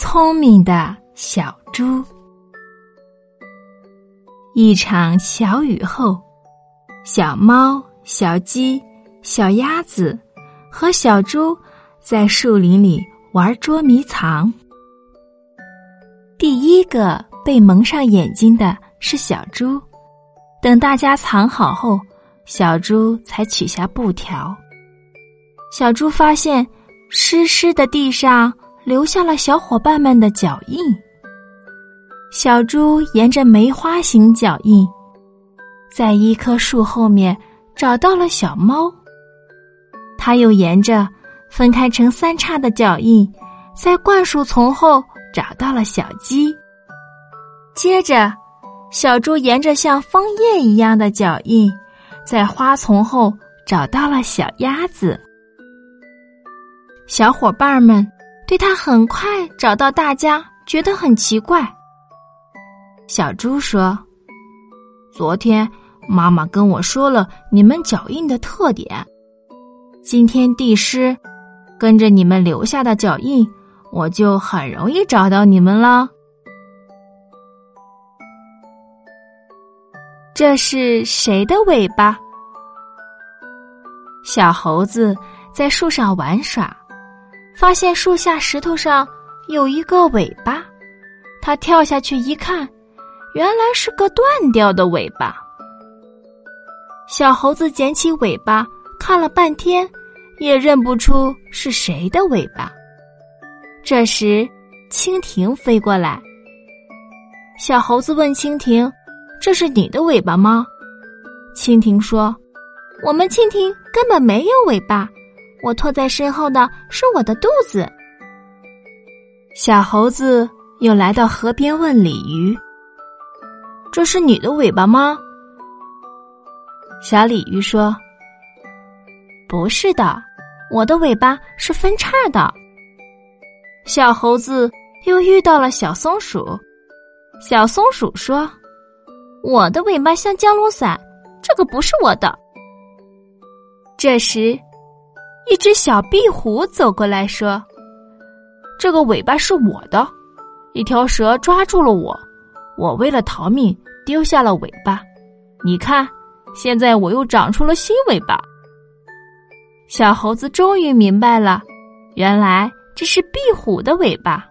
聪明的小猪。一场小雨后，小猫、小鸡、小鸭子和小猪在树林里玩捉迷藏。第一个被蒙上眼睛的是小猪。等大家藏好后，小猪才取下布条。小猪发现湿湿的地上。留下了小伙伴们的脚印。小猪沿着梅花形脚印，在一棵树后面找到了小猫。他又沿着分开成三叉的脚印，在灌树丛后找到了小鸡。接着，小猪沿着像枫叶一样的脚印，在花丛后找到了小鸭子。小伙伴们。对他很快找到大家，觉得很奇怪。小猪说：“昨天妈妈跟我说了你们脚印的特点，今天地师，跟着你们留下的脚印，我就很容易找到你们了。”这是谁的尾巴？小猴子在树上玩耍。发现树下石头上有一个尾巴，他跳下去一看，原来是个断掉的尾巴。小猴子捡起尾巴看了半天，也认不出是谁的尾巴。这时，蜻蜓飞过来，小猴子问蜻蜓：“这是你的尾巴吗？”蜻蜓说：“我们蜻蜓根本没有尾巴。”我拖在身后的是我的肚子。小猴子又来到河边问鲤鱼：“这是你的尾巴吗？”小鲤鱼说：“不是的，我的尾巴是分叉的。”小猴子又遇到了小松鼠，小松鼠说：“我的尾巴像降落伞，这个不是我的。”这时。一只小壁虎走过来说：“这个尾巴是我的，一条蛇抓住了我，我为了逃命丢下了尾巴。你看，现在我又长出了新尾巴。”小猴子终于明白了，原来这是壁虎的尾巴。